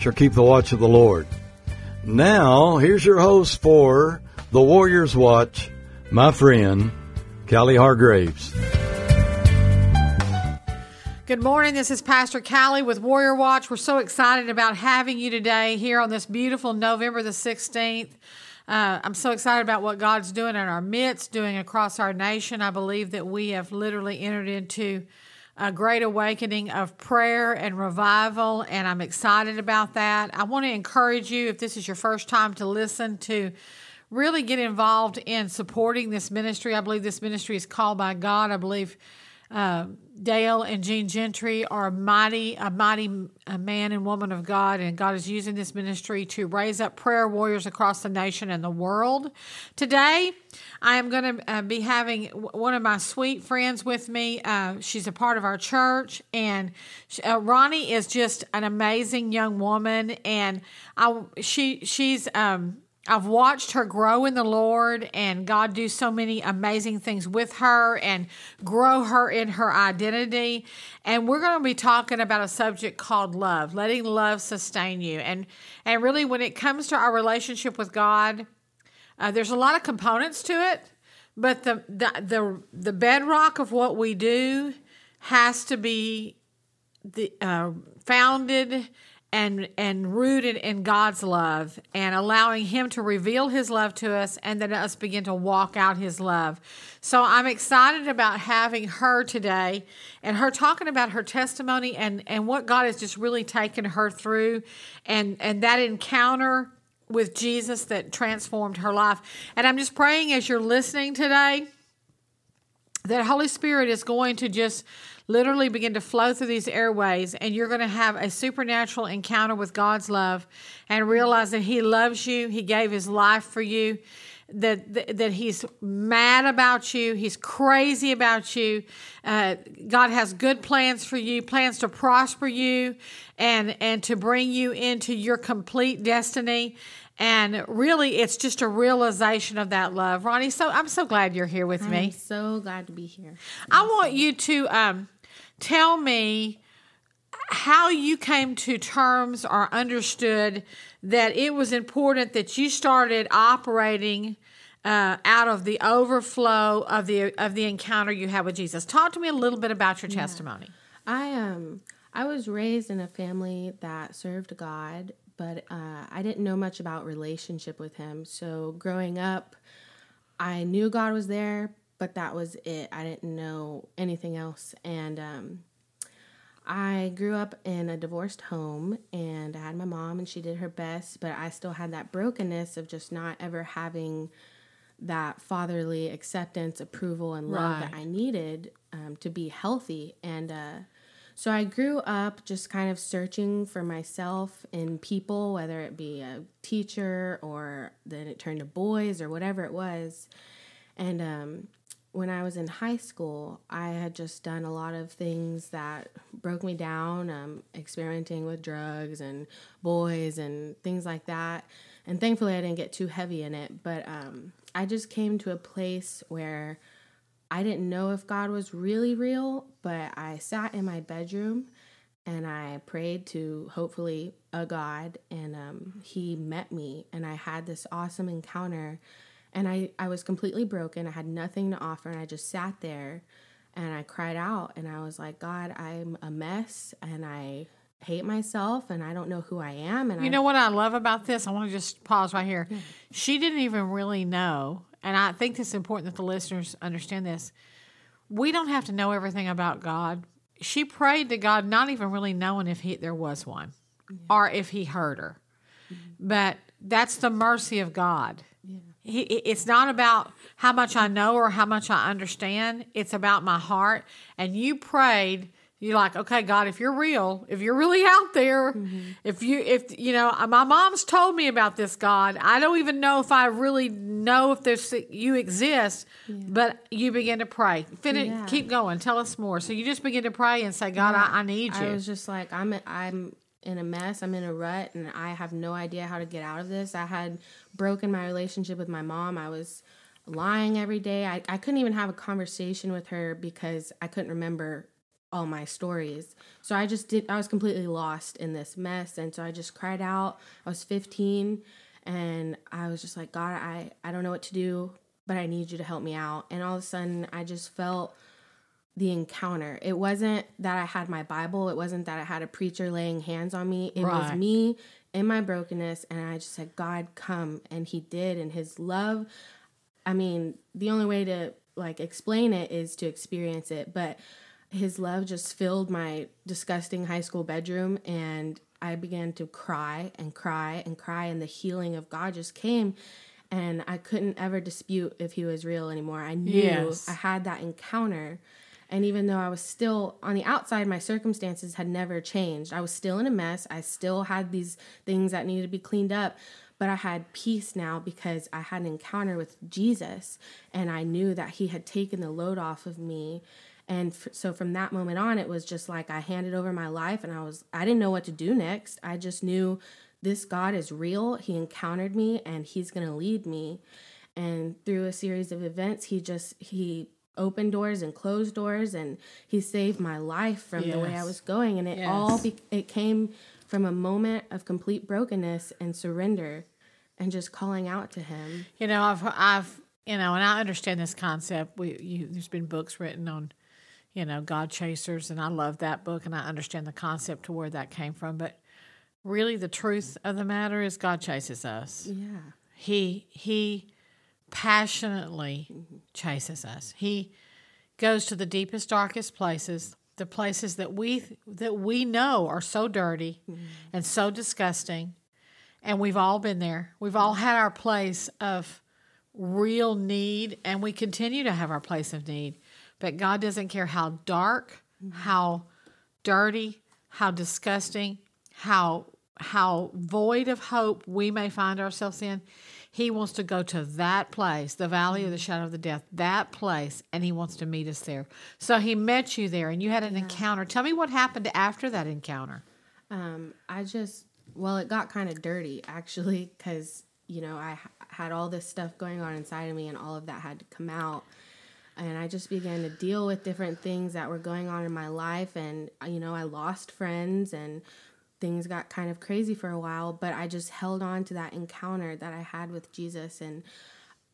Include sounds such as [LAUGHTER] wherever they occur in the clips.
shall keep the watch of the Lord. Now, here's your host for the Warriors Watch, my friend, Callie Hargraves. Good morning. This is Pastor Callie with Warrior Watch. We're so excited about having you today here on this beautiful November the 16th. Uh, I'm so excited about what God's doing in our midst, doing across our nation. I believe that we have literally entered into a great awakening of prayer and revival, and I'm excited about that. I want to encourage you, if this is your first time to listen, to really get involved in supporting this ministry. I believe this ministry is called by God. I believe uh, Dale and Jean Gentry are a mighty, a mighty a man and woman of God, and God is using this ministry to raise up prayer warriors across the nation and the world. Today, I am going to uh, be having one of my sweet friends with me. Uh, she's a part of our church, and uh, Ronnie is just an amazing young woman, and I she she's um I've watched her grow in the Lord and God do so many amazing things with her and grow her in her identity. And we're going to be talking about a subject called love, letting love sustain you. And and really when it comes to our relationship with God, uh, there's a lot of components to it, but the, the the the bedrock of what we do has to be the uh, founded and and rooted in God's love and allowing him to reveal his love to us and then us begin to walk out his love. So I'm excited about having her today and her talking about her testimony and and what God has just really taken her through and and that encounter with Jesus that transformed her life. And I'm just praying as you're listening today that Holy Spirit is going to just literally begin to flow through these airways and you're going to have a supernatural encounter with God's love and realize that he loves you, he gave his life for you, that that, that he's mad about you, he's crazy about you. Uh, God has good plans for you, plans to prosper you and and to bring you into your complete destiny. And really, it's just a realization of that love, Ronnie. So I'm so glad you're here with I'm me. So glad to be here. I want you to um, tell me how you came to terms or understood that it was important that you started operating uh, out of the overflow of the of the encounter you had with Jesus. Talk to me a little bit about your yeah. testimony. I um I was raised in a family that served God but uh, I didn't know much about relationship with him. So growing up, I knew God was there, but that was it. I didn't know anything else. And um, I grew up in a divorced home, and I had my mom, and she did her best, but I still had that brokenness of just not ever having that fatherly acceptance, approval, and love right. that I needed um, to be healthy. And uh, so I grew up just kind of searching for myself in people, whether it be a teacher or then it turned to boys or whatever it was. And um, when I was in high school, I had just done a lot of things that broke me down, um, experimenting with drugs and boys and things like that. And thankfully, I didn't get too heavy in it. But um, I just came to a place where I didn't know if God was really real, but I sat in my bedroom and I prayed to hopefully a God, and um, He met me, and I had this awesome encounter. And I, I was completely broken. I had nothing to offer, and I just sat there and I cried out, and I was like, God, I'm a mess, and I hate myself and I don't know who I am and You I, know what I love about this? I want to just pause right here. She didn't even really know and I think it's important that the listeners understand this. We don't have to know everything about God. She prayed to God, not even really knowing if he, there was one yeah. or if he heard her. Mm-hmm. But that's the mercy of God. Yeah. He, it's not about how much I know or how much I understand. It's about my heart. And you prayed You're like, okay, God, if you're real, if you're really out there, Mm-hmm. if you, if you know, my mom's told me about this God. I don't even know if I really know if there's you exist, but you begin to pray. Finish, Yeah. keep going. Tell us more. So you just begin to pray and say, God, I, I need you. I was just like, I'm I'm in a mess. I'm in a rut, and I have no idea how to get out of this. I had broken my relationship with my mom. I was lying every day. I, I couldn't even have a conversation with her because I couldn't remember all my stories. So I just did. I was completely lost in this mess, and so I just cried out. I was 15, and I was just like, God, I I don't know what to do, but I need you to help me out. And all of a sudden, I just felt the encounter. It wasn't that I had my Bible. It wasn't that I had a preacher laying hands on me. It was me in my brokenness. And I just said, God, come. And He did. And His love, I mean, the only way to like explain it is to experience it. But His love just filled my disgusting high school bedroom. And I began to cry and cry and cry. And the healing of God just came. And I couldn't ever dispute if He was real anymore. I knew Yes. I had that encounter. And even though I was still on the outside, my circumstances had never changed. I was still in a mess. I still had these things that needed to be cleaned up. But I had peace now because I had an encounter with Jesus and I knew that He had taken the load off of me. And f- so from that moment on, it was just like I handed over my life and I was, I didn't know what to do next. I just knew this God is real. He encountered me and He's going to lead me and through a series of events he just he opened doors and closed doors and he saved my life from the way i was going and it Yes. all be- it came from a moment of complete brokenness and surrender and just calling out to him You know, I've I've you know, and I understand this concept. We you, there's been books written on, you know, God chasers, and I love that book, and I understand the concept to where that came from. But really, the truth of the matter is, God chases us. yeah He he passionately chases us. He goes to the deepest, darkest places, the places that we that we know are so dirty and so disgusting. And we've all been there. We've all had our place of real need, and we continue to have our place of need. But God doesn't care how dark, how dirty, how disgusting, how how void of hope we may find ourselves in. He wants to go to that place, the valley of the shadow of the death, that place, and he wants to meet us there. So he met you there and you had an encounter. Tell me what happened after that encounter. um i just well it got kind of dirty actually because you know I had all this stuff going on inside of me and all of that had to come out and I just began to deal with different things that were going on in my life and uh, you know I lost friends and things got kind of crazy for a while but I just held on to that encounter that I had with Jesus. And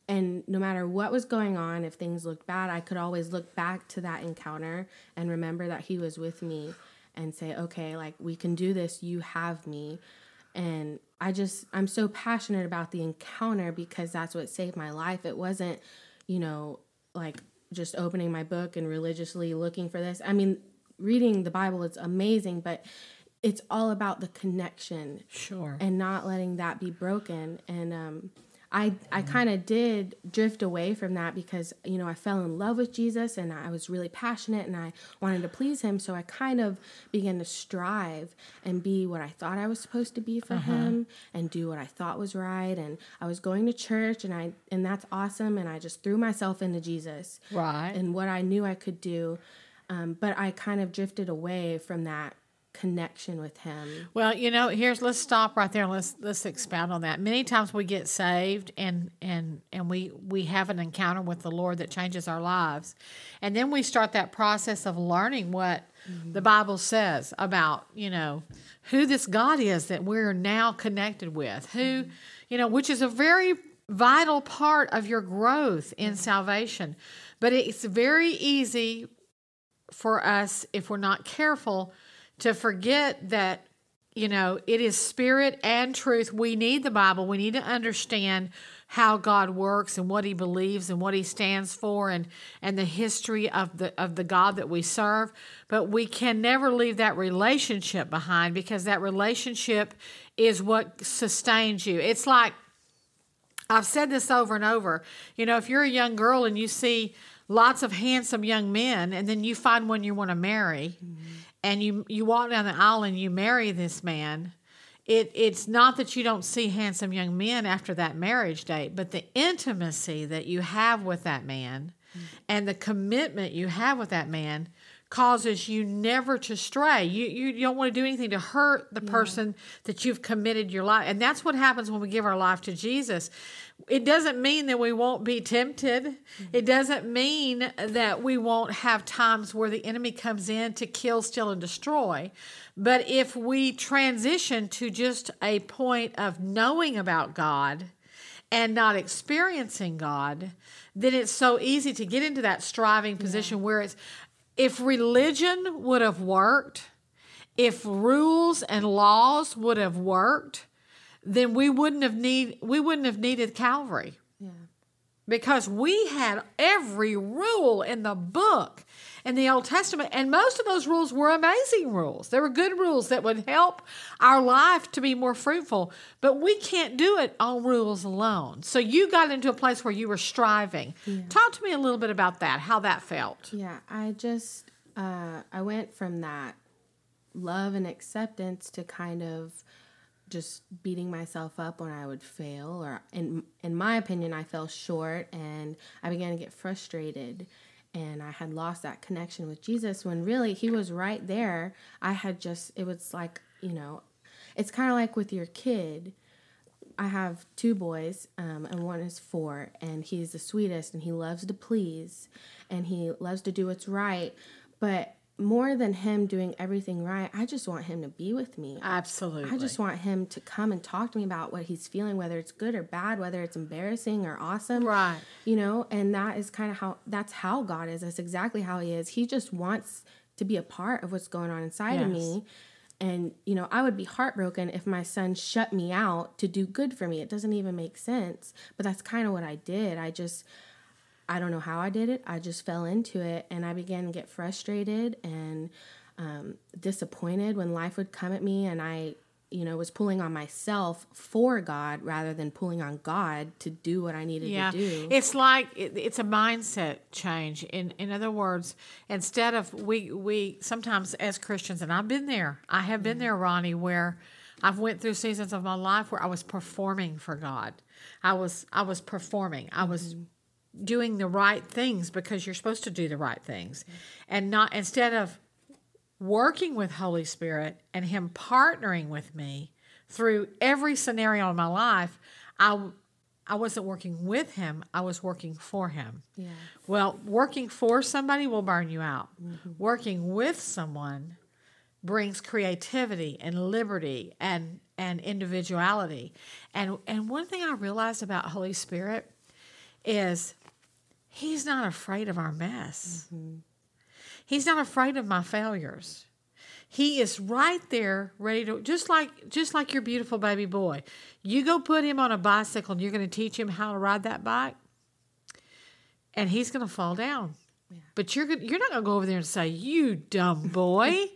and no matter what was going on if things looked bad I could always look back to that encounter and remember that he was with me and say okay like we can do this. You have me. And I just I'm so passionate about the encounter because that's what saved my life. It wasn't you know like just opening my book and religiously looking for this. I mean, reading the Bible is amazing, but it's all about the connection Sure. and not letting that be broken. And um, I I kind of did drift away from that because you know I fell in love with Jesus and I was really passionate and I wanted to please Him. So I kind of began to strive and be what I thought I was supposed to be for Him and do what I thought was right. And I was going to church and I and that's awesome. And I just threw myself into Jesus Right. and what I knew I could do. Um, but I kind of drifted away from that connection with Him. Well, you know, here's let's stop right there and let's let's expound on that. Many times we get saved and and and we we have an encounter with the Lord that changes our lives. And then we start that process of learning what mm-hmm. the Bible says about, you know, who this God is that we're now connected with. Who, mm-hmm. you know, which is a very vital part of your growth in salvation. But it's very easy for us if we're not careful to forget that you know it is spirit and truth. We need the bible. We need to understand how god works and what he believes and what he stands for and and the history of the of the god that we serve. But we can never leave that relationship behind because that relationship is what sustains you. It's like I've said this over and over. You know, if you're a young girl and you see lots of handsome young men, and then you find one you want to marry, mm-hmm. And you you walk down the aisle and you marry this man. It it's not that you don't see handsome young men after that marriage date, but the intimacy that you have with that man, and the commitment you have with that man causes you never to stray. You, you you don't want to do anything to hurt the person that you've committed your life. And that's what happens when we give our life to Jesus. It doesn't mean that we won't be tempted. It mm-hmm. doesn't mean that we won't have times where the enemy comes in to kill, steal, and destroy. But if we transition to just a point of knowing about God and not experiencing God, then it's so easy to get into that striving position where it's if religion would have worked, if rules and laws would have worked, then we wouldn't have need we wouldn't have needed Calvary. Yeah. Because we had every rule in the book in the Old Testament, and most of those rules were amazing rules. They were good rules that would help our life to be more fruitful, but we can't do it on rules alone. So you got into a place where you were striving. Talk to me a little bit about that, how that felt. Yeah, I just uh, I went from that love and acceptance to kind of just beating myself up when I would fail, or in in my opinion, I fell short, and I began to get frustrated, and I had lost that connection with Jesus when really He was right there. I had just it was like you know, it's kind of like with your kid. I have two boys, um, and one is four, and he's the sweetest, and he loves to please, and he loves to do what's right. But more than him doing everything right, I just want him to be with me. Absolutely. I just want him to come and talk to me about what he's feeling, whether it's good or bad, whether it's embarrassing or awesome. Right. You know, and that is kind of how that's how God is. That's exactly how he is. He just wants to be a part of what's going on inside of me. And, you know, I would be heartbroken if my son shut me out to do good for me. It doesn't even make sense. But that's kind of what I did. I just, I don't know how I did it. I just fell into it and I began to get frustrated and um, disappointed when life would come at me and I, you know, was pulling on myself for God rather than pulling on God to do what I needed Yeah, to do. it's like it, it's a mindset change. In in other words, instead of we we sometimes as Christians, and I've been there, I have been there, Ronnie, where I've went through seasons of my life where I was performing for God. I was I was performing. I was doing the right things because you're supposed to do the right things, and not instead of working with Holy Spirit and Him partnering with me through every scenario in my life, I I wasn't working with Him. I was working for Him. yeah. Well, working for somebody will burn you out. Mm-hmm. Working with someone brings creativity and liberty and and individuality. And and one thing I realized about Holy Spirit is he's not afraid of our mess. Mm-hmm. He's not afraid of my failures. He is right there ready to just like just like your beautiful baby boy. You go put him on a bicycle and you're going to teach him how to ride that bike and he's going to fall down. But you're gonna, you're not going to go over there and say, "You dumb [LAUGHS] boy,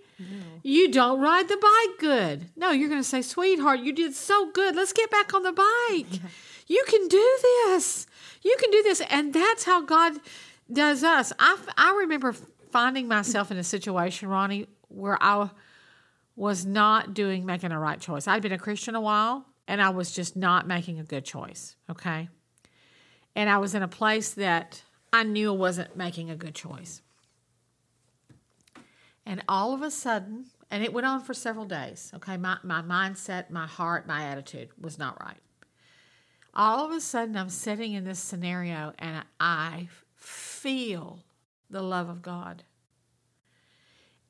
you don't ride the bike good." No, you're going to say, "Sweetheart, you did so good. Let's get back on the bike. You can do this. You can do this." And that's how God does us. I I remember finding myself in a situation, Ronnie, where I was not doing making a right choice. I'd been a Christian a while, and I was just not making a good choice. Okay and I was in a place that I knew I wasn't making a good choice. And all of a sudden, and it went on for several days, okay, my, my mindset, my heart, my attitude was not right. All of a sudden, I'm sitting in this scenario and I feel the love of God.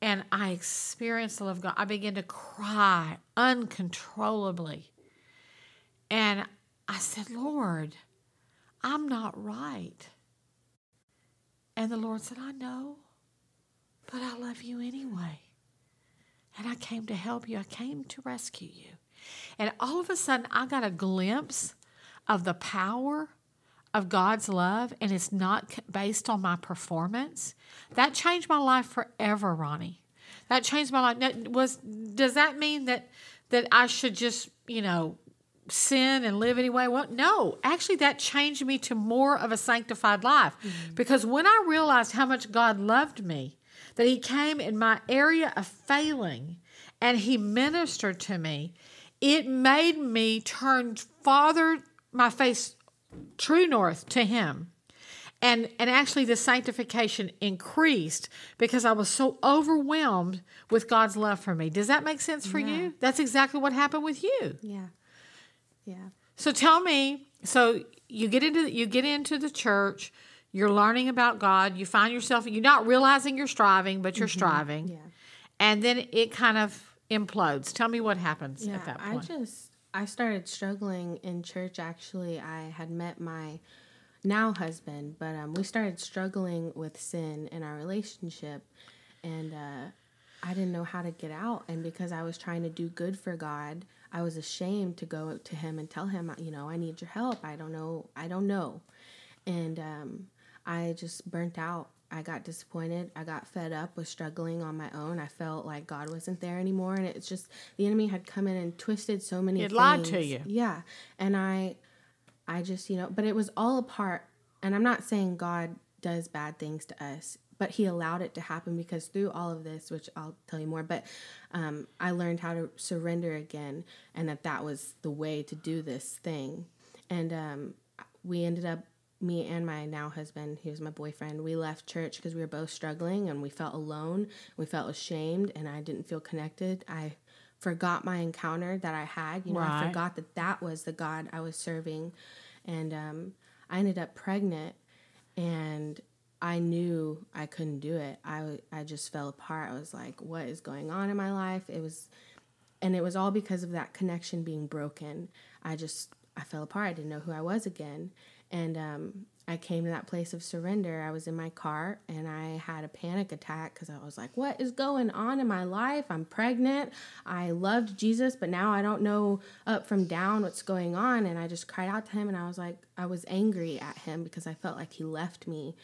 And I experience the love of God. I begin to cry uncontrollably. And I said, Lord, I'm not right. And the Lord said, I know, but I love you anyway. And I came to help you, I came to rescue you. And all of a sudden, I got a glimpse of the power of God's love, and it's not based on my performance. That changed my life forever, Ronnie. That changed my life. Now, Was does that mean that that I should just you know sin and live anyway. Well, no, actually, that changed me to more of a sanctified life mm-hmm. because when I realized how much God loved me, that He came in my area of failing and He ministered to me, it made me turn farther my face true north to Him. And, and actually, the sanctification increased because I was so overwhelmed with God's love for me. Does that make sense for you? That's exactly what happened with you. Yeah. Yeah. So tell me, so you get into you get into the church, you're learning about God, you find yourself you're not realizing you're striving, but you're striving. Mm-hmm. Yeah. And then it kind of implodes. Tell me what happens Yeah. at that point. I just I started struggling in church actually. I had met my now husband, but um, we started struggling with sin in our relationship and uh, I didn't know how to get out and because I was trying to do good for God, I was ashamed to go to him and tell him, you know, I need your help. I don't know. I don't know. And um, I just burnt out. I got disappointed. I got fed up with struggling on my own. I felt like God wasn't there anymore, and it's just the enemy had come in and twisted so many. It things. lied to you. Yeah, and I, I just you know, but it was all a part. And I'm not saying God does bad things to us, but He allowed it to happen because through all of this, which I'll tell you more, but um, I learned how to surrender again, and that that was the way to do this thing. And um, we ended up me and my now husband, he was my boyfriend, we left church because we were both struggling and we felt alone. We felt ashamed and I didn't feel connected. I forgot my encounter that I had. You know, I forgot that that was the God I was serving. And um, I ended up pregnant and I knew I couldn't do it. I, I just fell apart. I was like, what is going on in my life? It was, and it was all because of that connection being broken. I just, I fell apart. I didn't know who I was again. And um, I came to that place of surrender. I was in my car and I had a panic attack because I was like, what is going on in my life? I'm pregnant. I loved Jesus, but now I don't know up from down what's going on. And I just cried out to him and I was like, I was angry at him because I felt like he left me.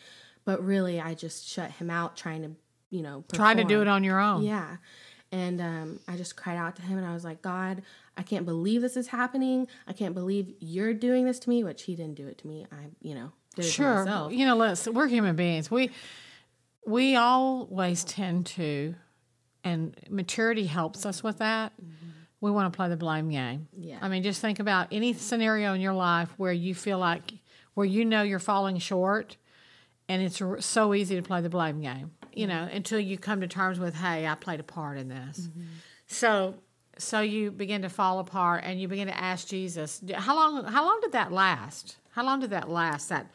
But really, I just shut him out trying to, you know, Trying to do it on your own. Yeah. And um, I just cried out to him and I was like, God, I can't believe this is happening. I can't believe you're doing this to me, which he didn't do it to me. I, you know, did it to Sure. You know, listen, we're human beings. We we always tend to, and maturity helps us with that. We want to play the blame game. Mm-hmm. Yeah. I mean, just think about any scenario in your life where you feel like, where you know you're falling short, and it's r- so easy to play the blame game. You know, until you come to terms with, hey, I played a part in this. Mm-hmm. So, so you begin to fall apart, and you begin to ask Jesus, how long? How long did that last? How long did that last? That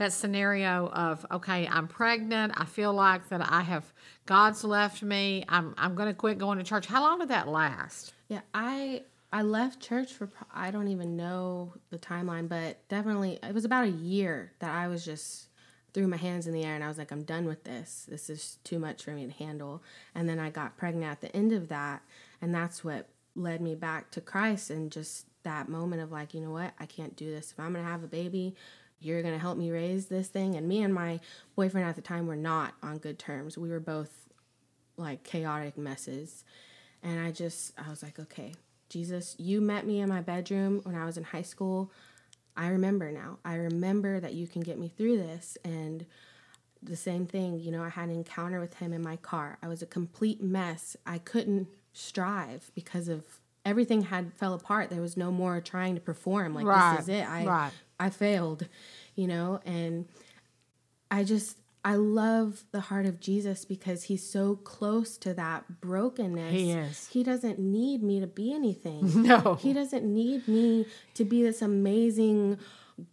that scenario of okay, I'm pregnant. I feel like that I have God's left me. I'm I'm going to quit going to church. How long did that last? Yeah, I I left church for I don't even know the timeline, but definitely it was about a year that I was just threw my hands in the air and I was like, I'm done with this. This is too much for me to handle. And then I got pregnant at the end of that, and that's what led me back to Christ and just that moment of like, you know what, I can't do this. If I'm gonna have a baby, you're gonna help me raise this thing. And me and my boyfriend at the time were not on good terms. We were both like chaotic messes. And I just, I was like, okay, Jesus, you met me in my bedroom when I was in high school. I remember now. I remember that you can get me through this. And the same thing, you know, I had an encounter with him in my car. I was a complete mess. I couldn't strive because of everything had fell apart. There was no more trying to perform. Like Right, this is it. I right. I failed, you know, and I just I love the heart of Jesus because he's so close to that brokenness. He is. He doesn't need me to be anything. [LAUGHS] No. He doesn't need me to be this amazing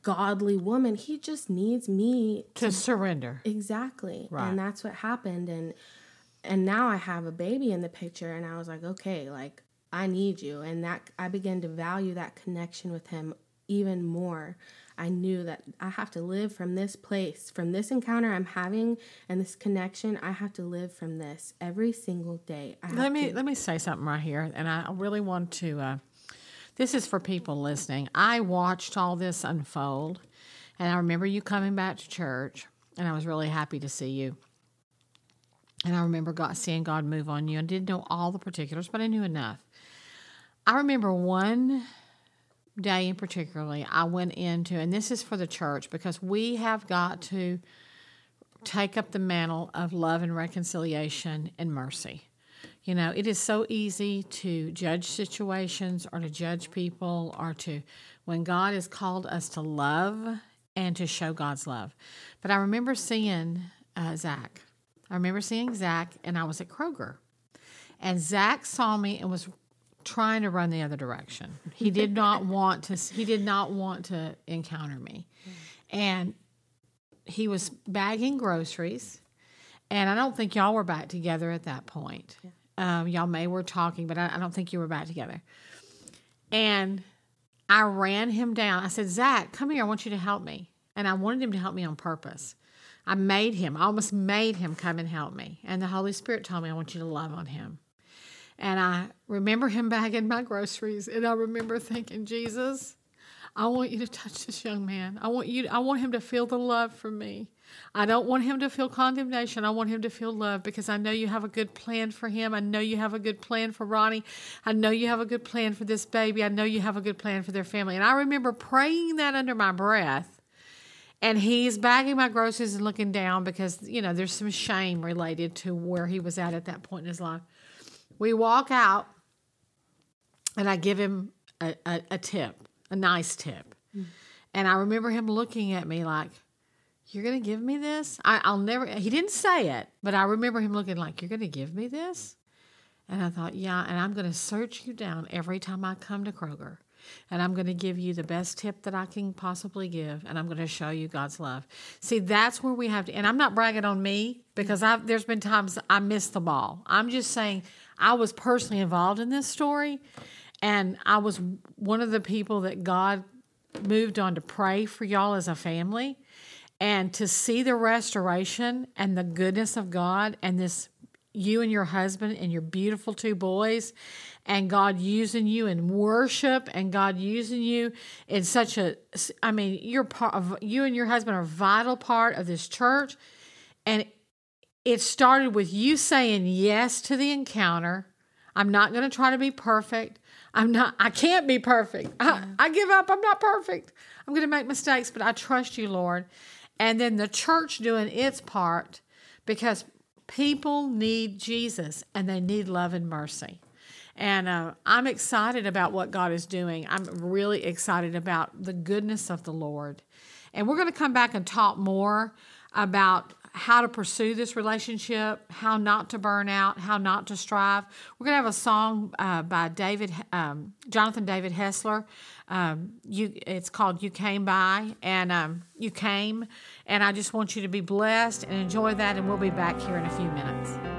godly woman. He just needs me To surrender. exactly. Right. And that's what happened and and now I have a baby in the picture and I was like, okay, like I need you and that I began to value that connection with him even more. I knew that I have to live from this place, from this encounter I'm having and this connection, I have to live from this every single day. Let me to- let me say something right here, and I really want to. Uh, this is for people listening. I watched all this unfold, and I remember you coming back to church, and I was really happy to see you. And I remember God seeing God move on you. I didn't know all the particulars, but I knew enough. I remember one day in particularly, I went into, and this is for the church because we have got to take up the mantle of love and reconciliation and mercy. You know, it is so easy to judge situations or to judge people or to, when God has called us to love and to show God's love. But I remember seeing uh, Zach. I remember seeing Zach, and I was at Kroger. And Zach saw me and was trying to run the other direction. He did not [LAUGHS] want to. He did not want to encounter me, and he was bagging groceries. And I don't think y'all were back together at that point. Um, y'all may were talking, but I, I don't think you were back together. And I ran him down. I said, Zach, come here. I want you to help me. And I wanted him to help me on purpose. I made him, I almost made him come and help me. And the Holy Spirit told me, I want you to love on him. And I remember him bagging my groceries. And I remember thinking, Jesus, I want you to touch this young man. I want you I want him to feel the love from me. I don't want him to feel condemnation. I want him to feel love because I know you have a good plan for him. I know you have a good plan for Ronnie. I know you have a good plan for this baby. I know you have a good plan for their family. And I remember praying that under my breath. And he's bagging my groceries and looking down because, you know, there's some shame related to where he was at at that point in his life. We walk out and I give him a, a, a tip, a nice tip. And I remember him looking at me like, You're going to give me this? I, I'll never, he didn't say it, but I remember him looking like, You're going to give me this? And I thought, Yeah, and I'm going to search you down every time I come to Kroger and I'm going to give you the best tip that I can possibly give, and I'm going to show you God's love. See, that's where we have to, and I'm not bragging on me because I've, there's been times I missed the ball. I'm just saying I was personally involved in this story, and I was one of the people that God moved on to pray for y'all as a family and to see the restoration and the goodness of God and this you and your husband and your beautiful two boys and God using you in worship and God using you in such a I mean you're part of you and your husband are a vital part of this church. And it started with you saying yes to the encounter. I'm not going to try to be perfect. I'm not I can't be perfect. I, I give up. I'm not perfect. I'm going to make mistakes, but I trust you, Lord. And then the church doing its part because people need Jesus and they need love and mercy. And uh, I'm excited about what God is doing. I'm really excited about the goodness of the Lord. And we're going to come back and talk more about how to pursue this relationship, how not to burn out, how not to strive. We're going to have a song uh, by David, um, Jonathan David Helser. Um, you, it's called "You Came By," and um, you came. And I just want you to be blessed and enjoy that. And we'll be back here in a few minutes.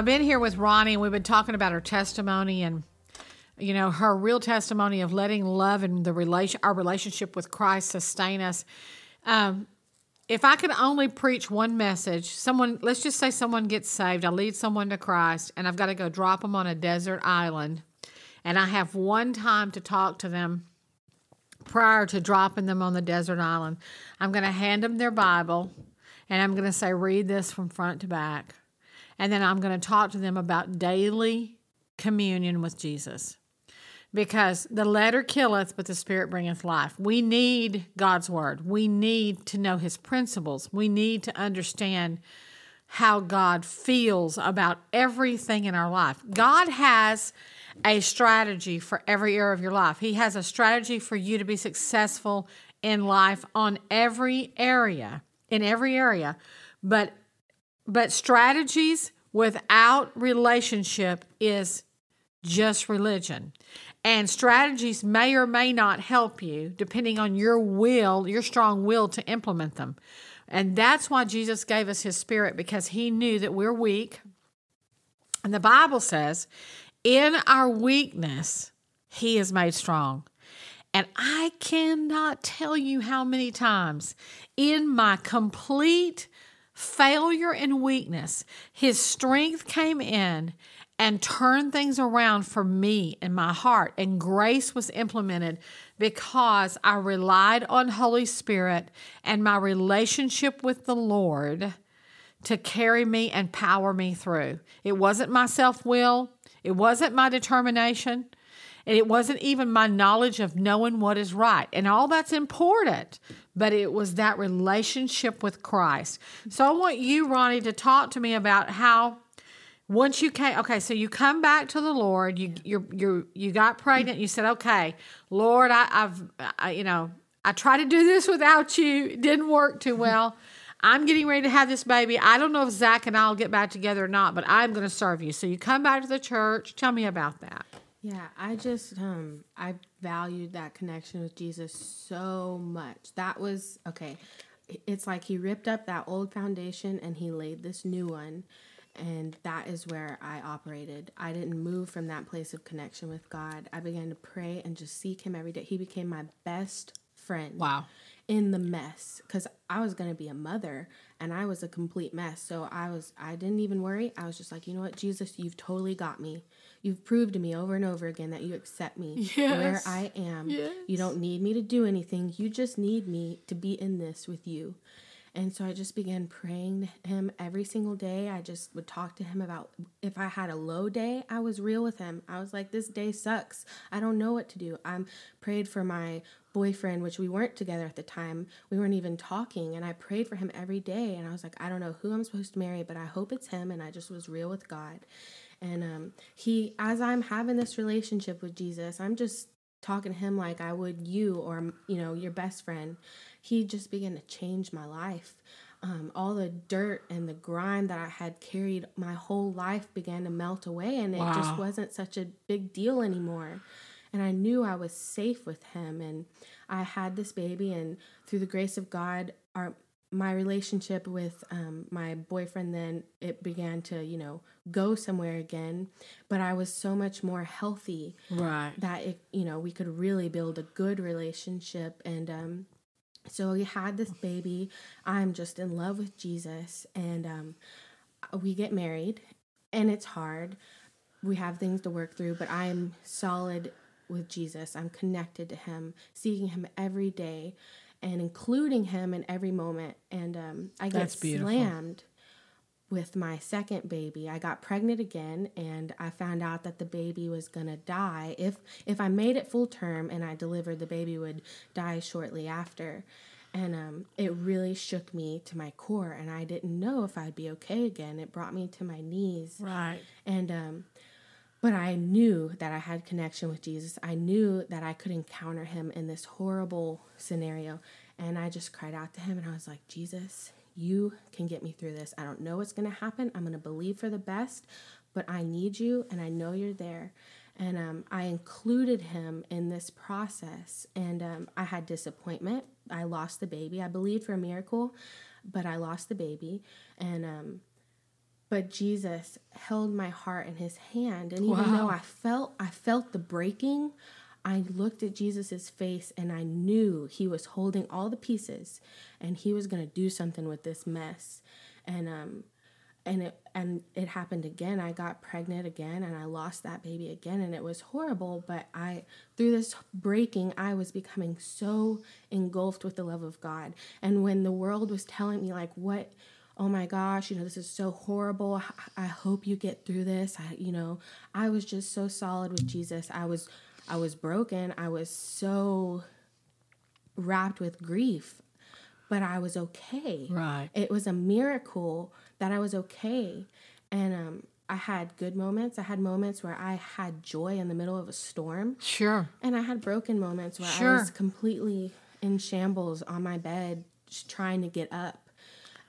I've been here with Ronnie, and we've been talking about her testimony and you know her real testimony of letting love and the relation our relationship with Christ sustain us. Um, if I could only preach one message, someone let's just say someone gets saved, I lead someone to Christ, and I've got to go drop them on a desert island, and I have one time to talk to them prior to dropping them on the desert island. I'm going to hand them their Bible, and I'm going to say, read this from front to back. And then I'm going to talk to them about daily communion with Jesus. Because the letter killeth, but the spirit bringeth life. We need God's word. We need to know his principles. We need to understand how God feels about everything in our life. God has a strategy for every area of your life. He has a strategy for you to be successful in life on every area, in every area. But but strategies without relationship is just religion. And strategies may or may not help you depending on your will, your strong will to implement them. And that's why Jesus gave us his spirit because he knew that we're weak. And the Bible says, in our weakness, he is made strong. And I cannot tell you how many times in my complete failure and weakness, his strength came in and turned things around for me in my heart. And grace was implemented because I relied on Holy Spirit and my relationship with the Lord to carry me and power me through. It wasn't my self will, it wasn't my determination. And it wasn't even my knowledge of knowing what is right. And all that's important but it was that relationship with Christ. So I want you, Ronnie, to talk to me about how once you came okay so you come back to the lord you you you you got pregnant you said okay lord I, i've I, you know i tried to do this without you it didn't work too [LAUGHS] well I'm getting ready to have this baby. I don't know if Zach and I'll get back together or not, but I'm going to serve you. So you come back to the church. Tell me about that. Yeah, I just um I valued that connection with Jesus so much. That was okay. It's like he ripped up that old foundation and he laid this new one. And that is where I operated. I didn't move from that place of connection with God. I began to pray and just seek him every day. He became my best friend. Wow. In the mess cuz I was going to be a mother and I was a complete mess. So I was I didn't even worry. I was just like, "You know what, Jesus, you've totally got me. You've proved to me over and over again that you accept me where I am. Yes. You don't need me to do anything. You just need me to be in this with you." And so I just began praying to him every single day. I just would talk to him about if I had a low day, I was real with him. I was like, this day sucks. I don't know what to do. I'm prayed for my boyfriend, which we weren't together at the time. We weren't even talking. And I prayed for him every day. And I was like, I don't know who I'm supposed to marry, but I hope it's him. And I just was real with God. And um, he, as I'm having this relationship with Jesus, I'm just talking to him like I would you or you know your best friend. He just began to change my life. Um, all the dirt and the grime that I had carried my whole life began to melt away, and it just wasn't such a big deal anymore. And I knew I was safe with him, and I had this baby, and through the grace of God, our my relationship with um, my boyfriend then it began to you know go somewhere again. But i was so much more healthy Right. that it you know we could really build a good relationship. And um so we had this baby. I'm just in love with jesus. And um we get married and it's hard. We have things to work through but i'm solid with jesus. I'm connected to him seeking him every day and including him in every moment. And um i get slammed with my second baby. I got pregnant again and i found out that the baby was going to die if if i made it full term and i delivered the baby would die shortly after. And um, it really shook me to my core and i didn't know if i'd be okay again. It brought me to my knees. Right. and um but I knew that I had connection with Jesus. I knew that I could encounter him in this horrible scenario. And I just cried out to him and I was like, Jesus, you can get me through this. I don't know what's going to happen. I'm going to believe for the best, but I need you and I know you're there. And um, I included him in this process. And um, I had disappointment. I lost the baby. I believed for a miracle, but I lost the baby. And um, but Jesus held my heart in his hand. And even Wow. though I felt I felt the breaking I looked at Jesus's face and I knew he was holding all the pieces and he was going to do something with this mess. And um and it and it happened again. I got pregnant again and I lost that baby again and it was horrible but I through this breaking I was becoming so engulfed with the love of God. And when the world was telling me like what oh my gosh, you know, this is so horrible. I hope you get through this. I, you know, I was just so solid with Jesus. I was, I was broken. I was so wrapped with grief, but I was okay. Right. It was a miracle that I was okay. And um, I had good moments. I had moments where I had joy in the middle of a storm. Sure. And I had broken moments where I was completely in shambles on my bed, trying to get up.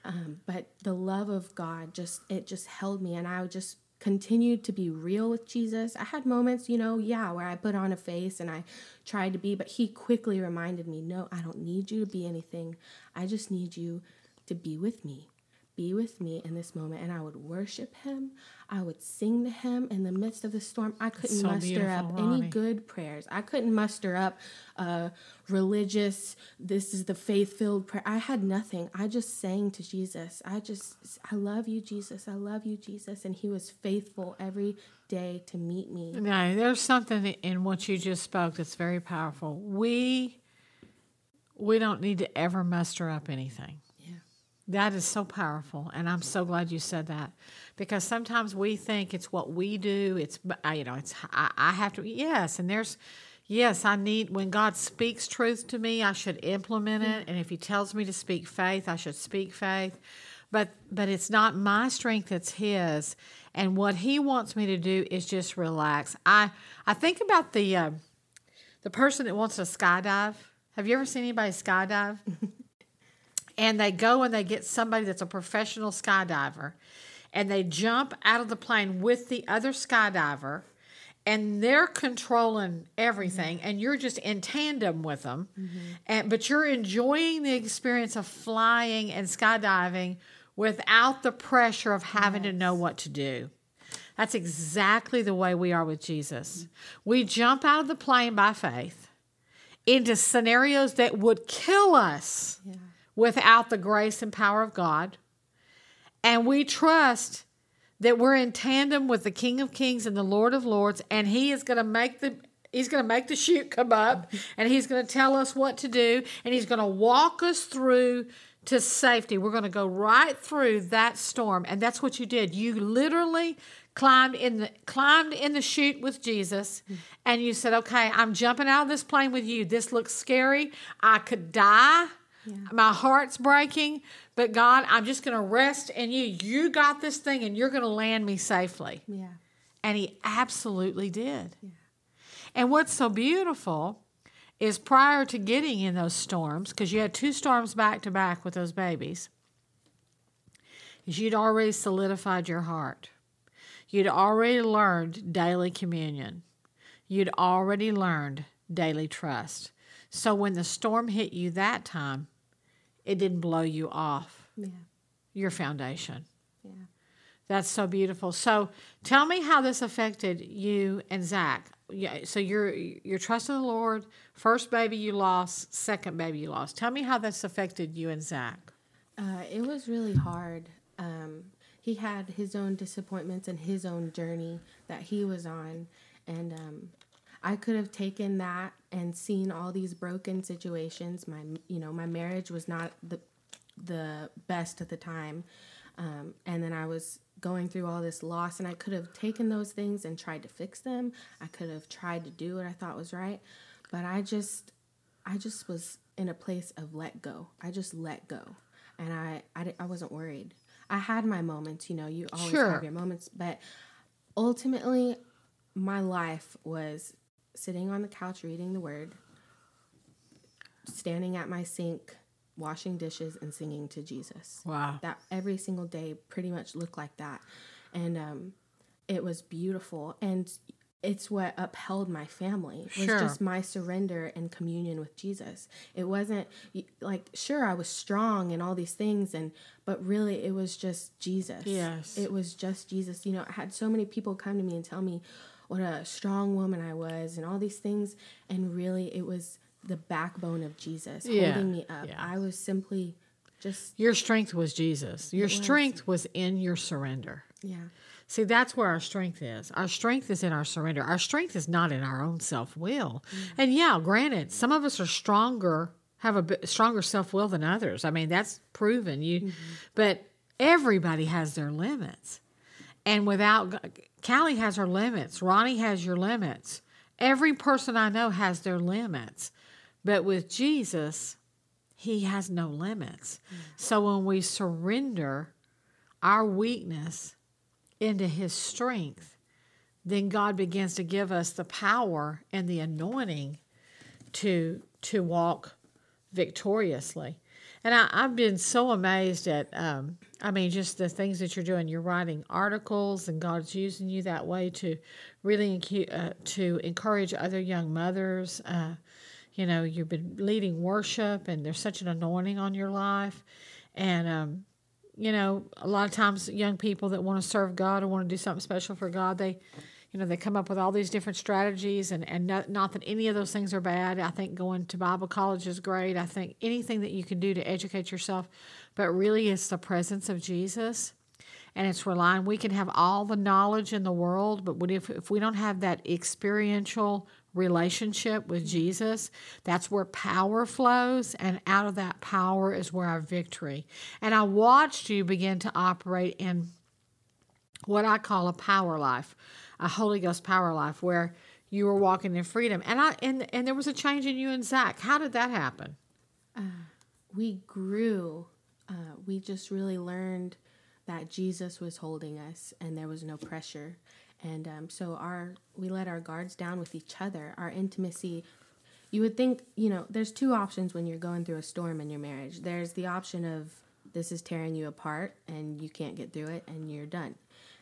Um, but the love of God just it just held me, and I just continued to be real with Jesus. I had moments, you know, yeah, where I put on a face and I tried to be, but He quickly reminded me, no, I don't need you to be anything. I just need you to be with me. Be with me in this moment, and I would worship Him. I would sing to Him in the midst of the storm. I couldn't so muster up beautiful, any good prayers. I couldn't muster up a religious, this is the faith filled prayer. I had nothing. I just sang to Jesus. I just, I love you, Jesus. I love you, Jesus. And He was faithful every day to meet me. No, there's something in what you just spoke that's very powerful. We we don't need to ever muster up anything. That is so powerful, and I'm so glad you said that because sometimes we think it's what we do. It's you know, it's I, I have to yes, and there's yes, I need when God speaks truth to me, I should implement it, and if He tells me to speak faith, I should speak faith. But but it's not my strength; it's His, and what He wants me to do is just relax. I I think about the uh, the person that wants to skydive. Have you ever seen anybody skydive? [LAUGHS] and they go and they get somebody that's a professional skydiver and they jump out of the plane with the other skydiver and they're controlling everything and you're just in tandem with them. Mm-hmm. And but you're enjoying the experience of flying and skydiving without the pressure of having to know what to do. That's exactly the way we are with jesus. Mm-hmm. We jump out of the plane by faith into scenarios that would kill us without the grace and power of god and we trust that we're in tandem with the King of Kings and the Lord of Lords, and He is going to make the He's going to make the chute come up, and He's going to tell us what to do, and He's going to walk us through to safety. We're going to go right through that storm, and that's what you did. You literally climbed in the climbed in the chute with Jesus, and you said, "Okay, I'm jumping out of this plane with you. This looks scary. I could die." My heart's breaking, but God, I'm just going to rest in you. You got this thing and you're going to land me safely. Yeah. And he absolutely did. And what's so beautiful is prior to getting in those storms, because you had two storms back to back with those babies, is you'd already solidified your heart. You'd already learned daily communion. You'd already learned daily trust. So when the storm hit you that time, it didn't blow you off Yeah. your foundation. Yeah. That's so beautiful. So tell me how this affected you and Zach. Yeah, so you're you're trusting the Lord. First baby you lost, second baby you lost. Tell me how this affected you and Zach. Uh, it was really hard. Um, he had his own disappointments and his own journey that he was on, and um, I could have taken that and seen all these broken situations. My, you know, my marriage was not the the best at the time, um, and then I was going through all this loss, and I could have taken those things and tried to fix them. I could have tried to do what I thought was right, but I just, I just was in a place of let go. I just let go, and I, I, I wasn't worried. I had my moments, you know. You always Sure. have your moments, but ultimately, my life was sitting on the couch reading the Word, standing at my sink, washing dishes, and singing to Jesus Wow. that every single day pretty much looked like that and um it was beautiful and it's what upheld my family was Sure. just my surrender and communion with jesus it wasn't like sure i was strong and all these things and but really it was just jesus Yes. it was just jesus you know i had so many people come to me and tell me what a strong woman i was and all these things and really it was the backbone of jesus Yeah. holding me up Yeah. i was simply just Your strength was Jesus. Your strength was in your surrender. yeah See, that's where our strength is. Our strength is in our surrender. Our strength is not in our own self will. Mm. And yeah, granted, some of us are stronger, have a stronger self will than others. I mean, that's proven. You, mm-hmm. but everybody has their limits. And without Callie has her limits, Ronnie has your limits. Every person I know has their limits. But with Jesus, he has no limits. Mm. So when we surrender our weakness into his strength, then God begins to give us the power and the anointing to to walk victoriously. And I, I've been so amazed at, um, I mean, just the things that you're doing. You're writing articles, and God's using you that way to really uh, to encourage other young mothers. Uh, you know, you've been leading worship, and there's such an anointing on your life. And um, you know, a lot of times young people that want to serve God or want to do something special for God, they, you know, they come up with all these different strategies, and and not, not that any of those things are bad. I think going to Bible college is great. I think anything that you can do to educate yourself, but really it's the presence of Jesus, and it's relying. We can have all the knowledge in the world, but if if we don't have that experiential relationship with Jesus, that's where power flows, and out of that power is where our victory. And I watched you begin to operate in what I call a power life, a Holy Ghost power life, where you were walking in freedom. And I and and there was a change in you and Zach. How did that happen? we grew. Uh, we just really learned that Jesus was holding us, and there was no pressure. And um, so our we let our guards down with each other. Our intimacy you would think, you know, there's two options when you're going through a storm in your marriage. There's the option of this is tearing you apart and you can't get through it and you're done.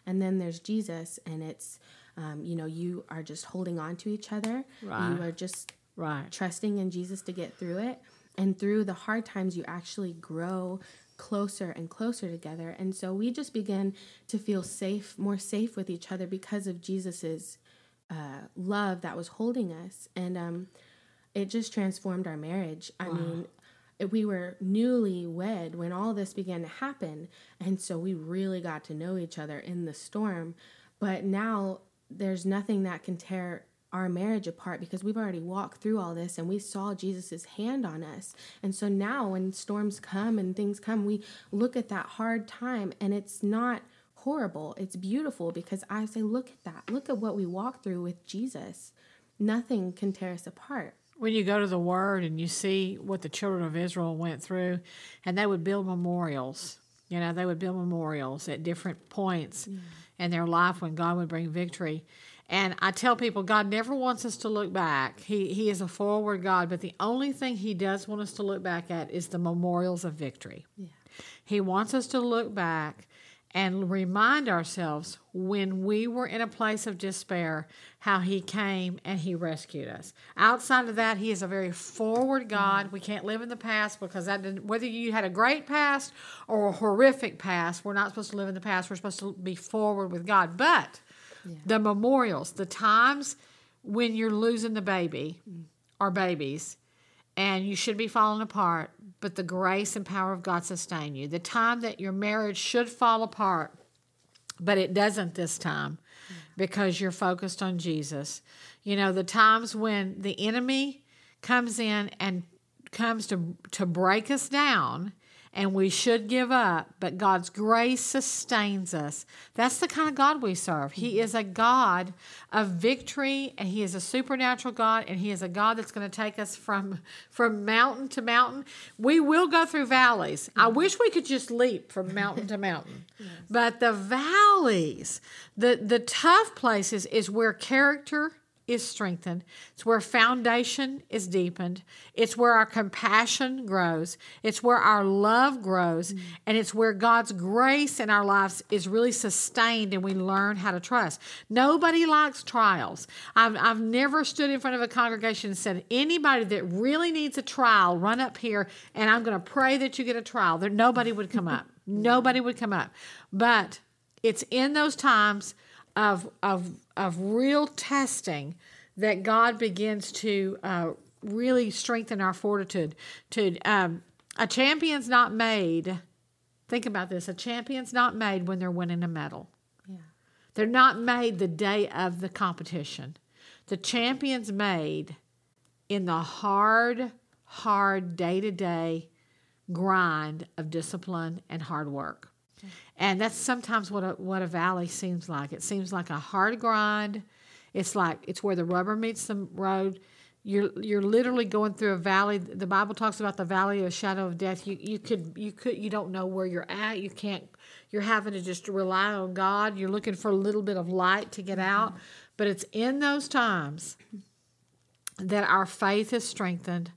And then there's Jesus and it's, um, you know, you are just holding on to each other. Right. You are just Right. trusting in Jesus to get through it. And through the hard times, you actually grow closer and closer together. And so we just begin to feel safe, more safe with each other because of Jesus's uh, love that was holding us. And um, it just transformed our marriage. I mean, it- we were newly wed when all this began to happen. And so we really got to know each other in the storm. But now there's nothing that can tear our marriage apart because we've already walked through all this and we saw Jesus's hand on us. And so now when storms come and things come, we look at that hard time and it's not horrible. It's beautiful because I say, look at that. Look at what we walked through with Jesus. Nothing can tear us apart. When you go to the Word and you see what the children of Israel went through, and they would build memorials. You know, they would build memorials at different points mm. in their life when God would bring victory. And I tell people, God never wants us to look back. He, he is a forward God, but the only thing He does want us to look back at is the memorials of victory. He wants us to look back and remind ourselves when we were in a place of despair how he came and he rescued us. Outside of that, he is a very forward God. We can't live in the past because that didn't, whether you had a great past or a horrific past, we're not supposed to live in the past. We're supposed to be forward with God. But the memorials, the times when you're losing the baby mm. or babies, and you should be falling apart, but the grace and power of God sustain you. The time that your marriage should fall apart, but it doesn't this time because you're focused on Jesus. You know, the times when the enemy comes in and comes to to break us down and we should give up, but God's grace sustains us. That's the kind of God we serve. He is a God of victory and he is a supernatural God and he is a God that's going to take us from from mountain to mountain. We will go through valleys. I wish we could just leap from mountain to mountain. [LAUGHS] But the valleys, the the tough places is where character is strengthened. It's where foundation is deepened. It's where our compassion grows. It's where our love grows. Mm-hmm. And it's where God's grace in our lives is really sustained and we learn how to trust. Nobody likes trials. I've, I've never stood in front of a congregation and said, anybody that really needs a trial, run up here and I'm going to pray that you get a trial. There, nobody would come up. [LAUGHS] Nobody would come up. But it's in those times of of of real testing that God begins to uh, really strengthen our fortitude. To um, a champion's not made. Think about this: a champion's not made when they're winning a medal. Yeah. They're not made the day of the competition. The champion's made in the hard, hard day to day grind of discipline and hard work. And that's sometimes what a, what a valley seems like. It seems like a hard grind. It's like it's where the rubber meets the road. You're you're literally going through a valley. The Bible talks about the valley of shadow of death. You you could you could you don't know where you're at. You can't. You're having to just rely on God. You're looking for a little bit of light to get mm-hmm. out. But it's in those times that our faith is strengthened,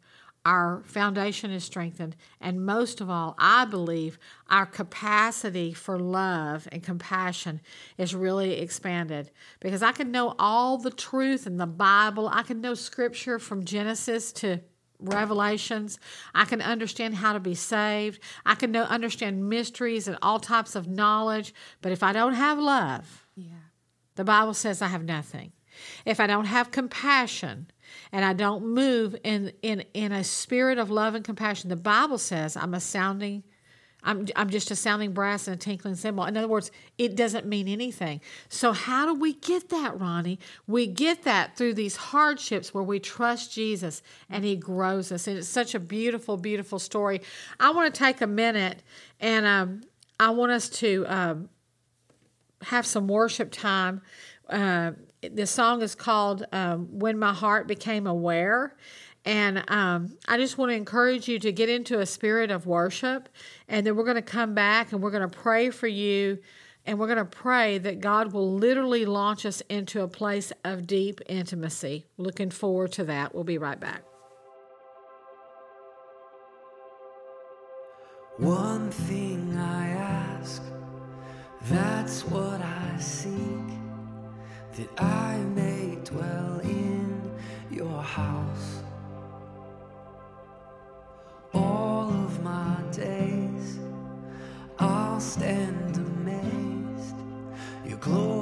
our foundation is strengthened, and most of all, I believe our capacity for love and compassion is really expanded. Because I can know all the truth in the Bible, I can know scripture from Genesis to revelations. I can understand how to be saved. I can know understand mysteries and all types of knowledge. But if I don't have love, Yeah. the Bible says I have nothing. If I don't have compassion and I don't move in in in a spirit of love and compassion, the Bible says I'm a sounding I'm I'm just a sounding brass and a tinkling cymbal. In other words, it doesn't mean anything. So how do we get that, Ronnie? We get that through these hardships where we trust Jesus and he grows us. And it's such a beautiful, beautiful story. I want to take a minute and um, I want us to um, have some worship time. Uh, the song is called um, When My Heart Became Aware. And um, I just want to encourage you to get into a spirit of worship. And then we're going to come back and we're going to pray for you. And we're going to pray that God will literally launch us into a place of deep intimacy. Looking forward to that. We'll be right back. One thing I ask, that's what I seek that I may dwell in your house. All of my days, I'll stand amazed. Your glory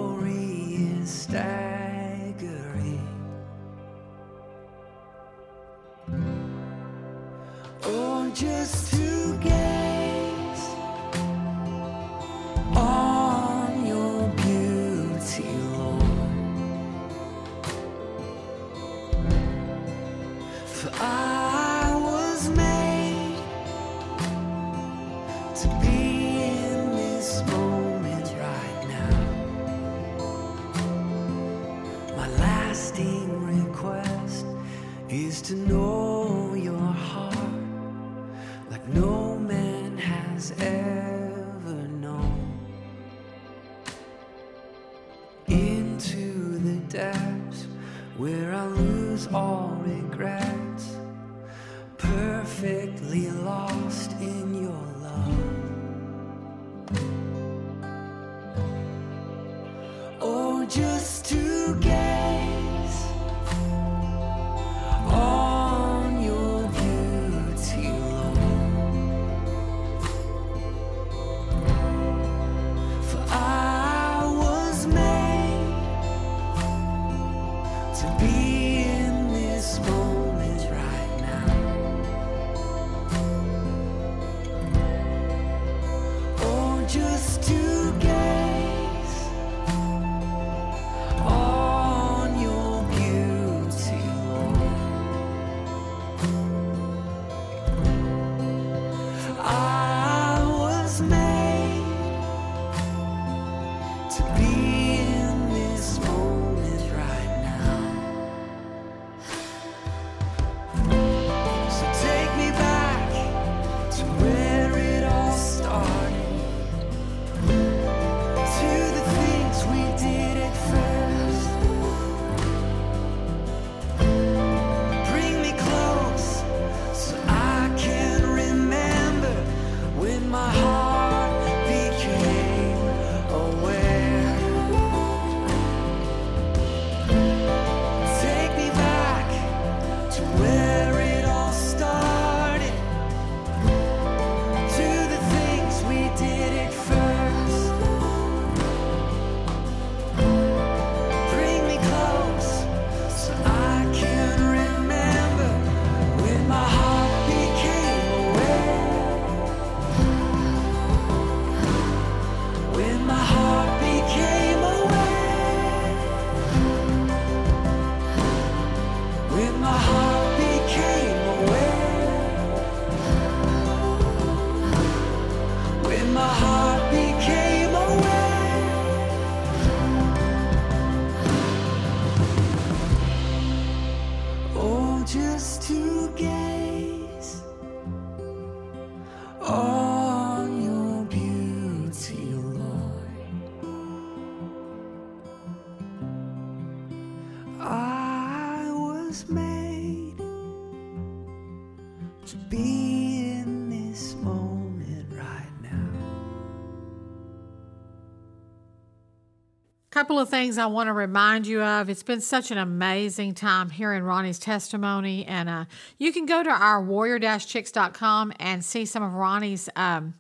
couple of things I want to remind you of. It's been such an amazing time hearing Ronnie's testimony. And uh, you can go to our warrior-chicks.com and see some of Ronnie's um,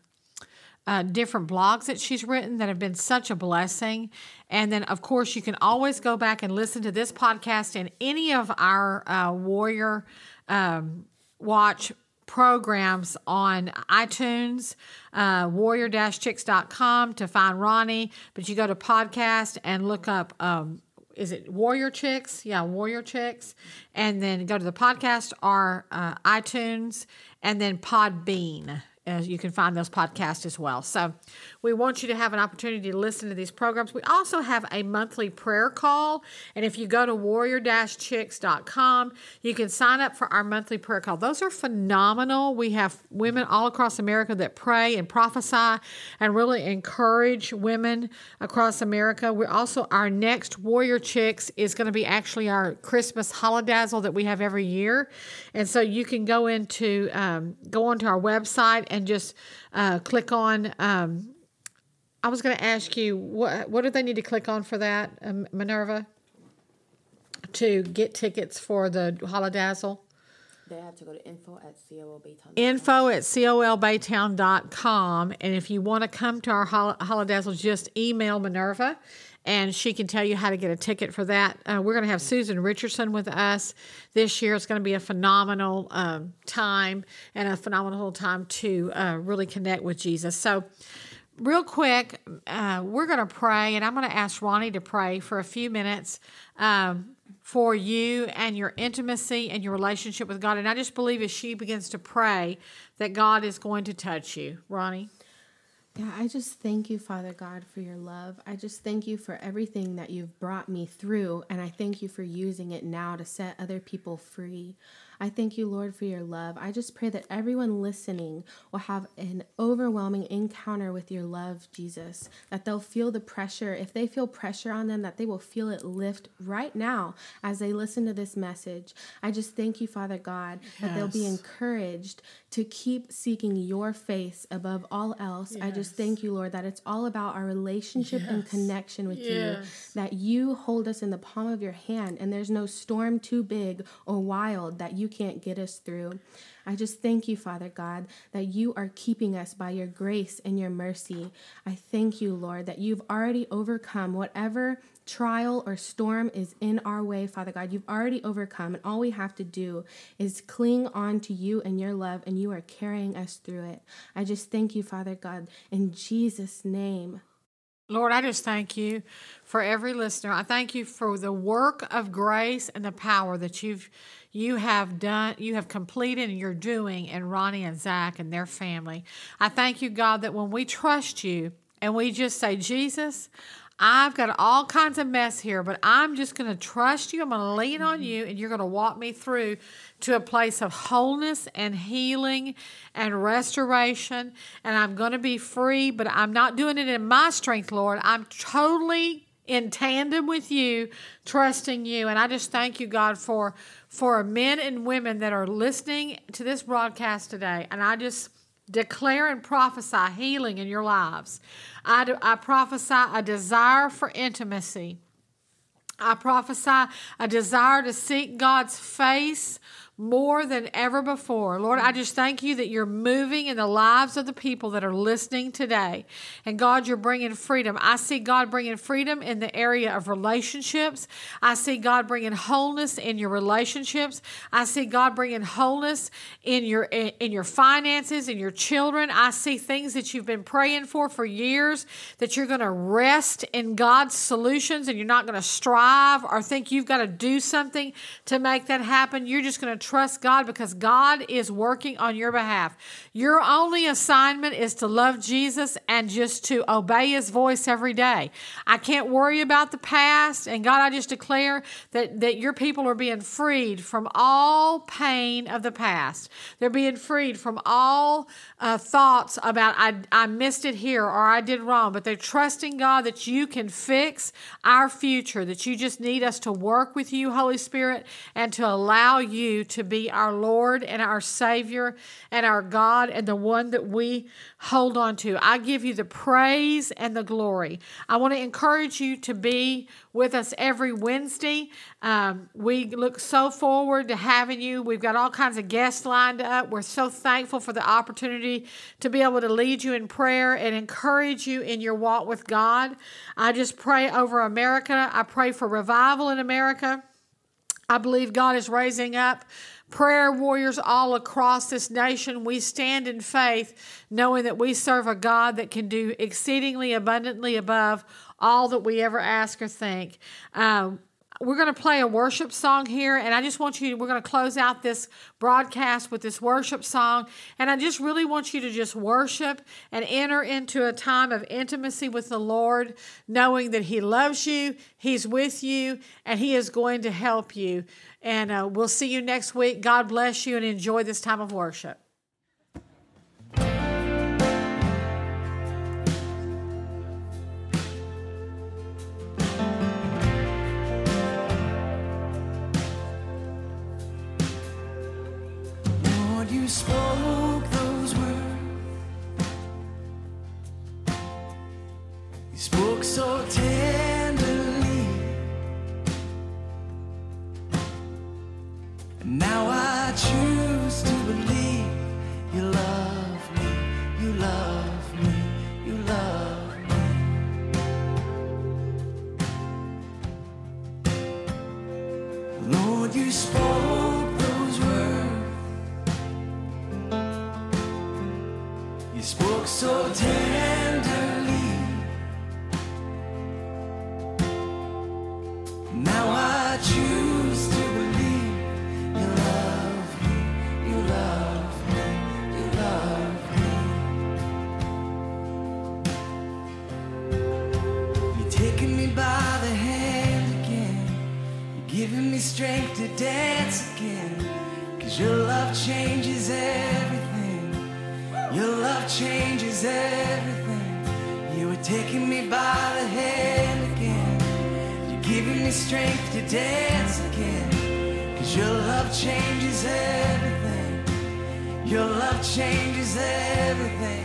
uh, different blogs that she's written that have been such a blessing. And then, of course, you can always go back and listen to this podcast and any of our uh, Warrior um, Watch programs on iTunes, uh, warrior-chicks.com to find Ronnie. But you go to podcast and look up, um, is it Warrior Chicks? Yeah, Warrior Chicks. And then go to the podcast or uh, iTunes and then Podbean. Uh, you can find those podcasts as well. So we want you to have an opportunity to listen to these programs. We also have a monthly prayer call. And if you go to warrior-chicks.com, you can sign up for our monthly prayer call. Those are phenomenal. We have women all across America that pray and prophesy and really encourage women across America. We're also, our next Warrior Chicks is going to be actually our Christmas holidazzle that we have every year. And so you can go into, um, go onto our website and just uh, click on. Um, I was going to ask you what what do they need to click on for that, um, Minerva, to get tickets for the Holodazzle? They have to go to info at colbaytown. info at colbaytown.com. And if you want to come to our hol- holodazzle, just email Minerva and she can tell you how to get a ticket for that. Uh, we're going to have Susan Richardson with us this year. It's going to be a phenomenal um, time and a phenomenal time to uh, really connect with Jesus. So, real quick, uh, we're going to pray, and I'm going to ask Ronnie to pray for a few minutes um, for you and your intimacy and your relationship with God. And I just believe as she begins to pray that God is going to touch you. Ronnie? Yeah, I just thank you, Father God, for your love. I just thank you for everything that you've brought me through, and I thank you for using it now to set other people free. I thank you, Lord, for your love. I just pray that everyone listening will have an overwhelming encounter with your love, Jesus, that they'll feel the pressure. If they feel pressure on them, that they will feel it lift right now as they listen to this message. I just thank you, Father God, that they'll be encouraged to keep seeking your face above all else. I just thank you, Lord, that it's all about our relationship and connection with you, that you hold us in the palm of your hand and there's no storm too big or wild that you can't get us through. I just thank you, Father God, that you are keeping us by your grace and your mercy. I thank you, Lord, that you've already overcome whatever trial or storm is in our way, Father God. You've already overcome, and all we have to do is cling on to you and your love, and you are carrying us through it. I just thank you, Father God, in Jesus' name. Lord, I just thank you for every listener. I thank you for the work of grace and the power that you've you have done, you have completed and you're doing in Ronnie and Zach and their family. I thank you, God, that when we trust you and we just say, Jesus, I've got all kinds of mess here, but I'm just going to trust you. I'm going to lean on you, and you're going to walk me through to a place of wholeness and healing and restoration. And I'm going to be free, but I'm not doing it in my strength, Lord. I'm totally in tandem with you, trusting you. And I just thank you, God, for for men and women that are listening to this broadcast today. And I just declare and prophesy healing in your lives. I, do, I prophesy a desire for intimacy. I prophesy a desire to seek God's face more than ever before. Lord, I just thank you that you're moving in the lives of the people that are listening today. And God, you're bringing freedom. I see God bringing freedom in the area of relationships. I see God bringing wholeness in your relationships. I see God bringing wholeness in your in, in your finances, in your children. I see things that you've been praying for for years that you're going to rest in God's solutions and you're not going to strive or think you've got to do something to make that happen. You're just going to trust God because God is working on your behalf. Your only assignment is to love Jesus and just to obey his voice every day. I can't worry about the past. And God, I just declare that, that your people are being freed from all pain of the past. They're being freed from all uh, thoughts about, I, I missed it here or I did wrong, but they're trusting God that you can fix our future, that you just need us to work with you, Holy Spirit, and to allow you to be our Lord and our Savior and our God and the one that we hold on to. I give you the praise and the glory. I want to encourage you to be with us every Wednesday. Um, we look so forward to having you. We've got all kinds of guests lined up. We're so thankful for the opportunity to be able to lead you in prayer and encourage you in your walk with God. I just pray over America. I pray for revival in America. I believe God is raising up prayer warriors all across this nation. We stand in faith, knowing that we serve a God that can do exceedingly abundantly above all that we ever ask or think. Um, we're going to play a worship song here, and I just want you, we're going to close out this broadcast with this worship song. And I just really want you to just worship and enter into a time of intimacy with the Lord, knowing that He loves you, He's with you, and He is going to help you. And uh, we'll see you next week. God bless you and enjoy this time of worship. spoke those words. You spoke so tenderly. And now I choose. So tenderly. Now I choose to believe you love me, you love me, you love me. You're taking me by the hand again. You're giving me strength to dance again. Cause your love changes everything. Your love changes everything. You are taking me by the hand again. You're giving me strength to dance again. Cause your love changes everything. Your love changes everything.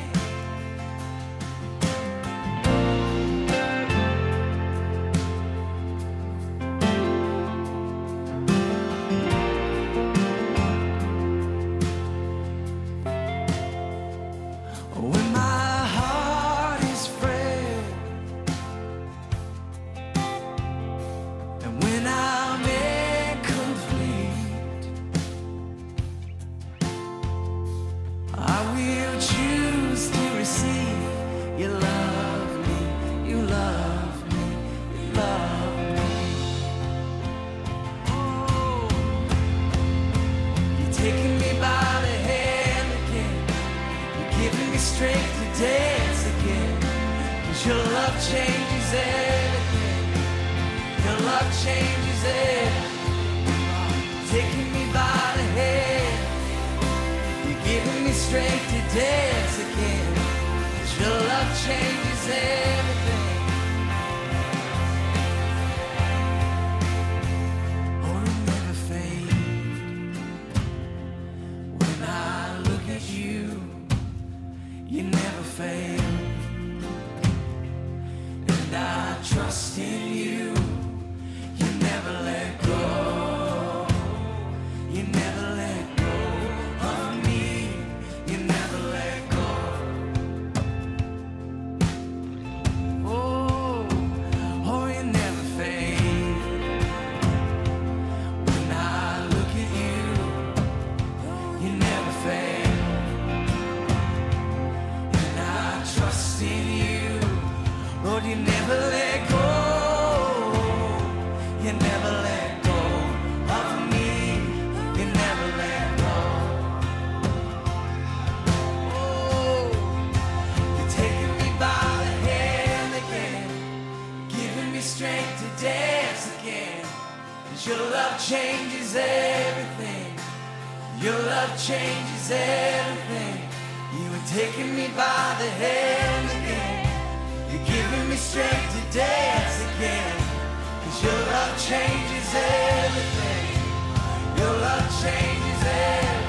Love changes everything. You were taking me by the hand again. You're giving me strength to dance again. Cause your love changes everything. Your love changes everything.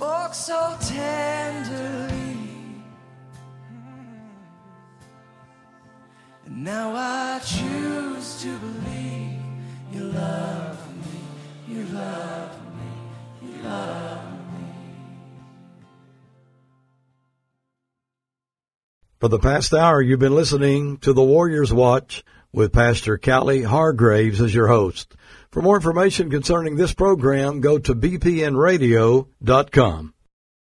Spoke so tenderly. And now I choose to believe you love me. You love me. You love me. For the past hour, you've been listening to the Warriors Watch with Pastor Callie Hargraves as your host. For more information concerning this program, go to bpnradio.com.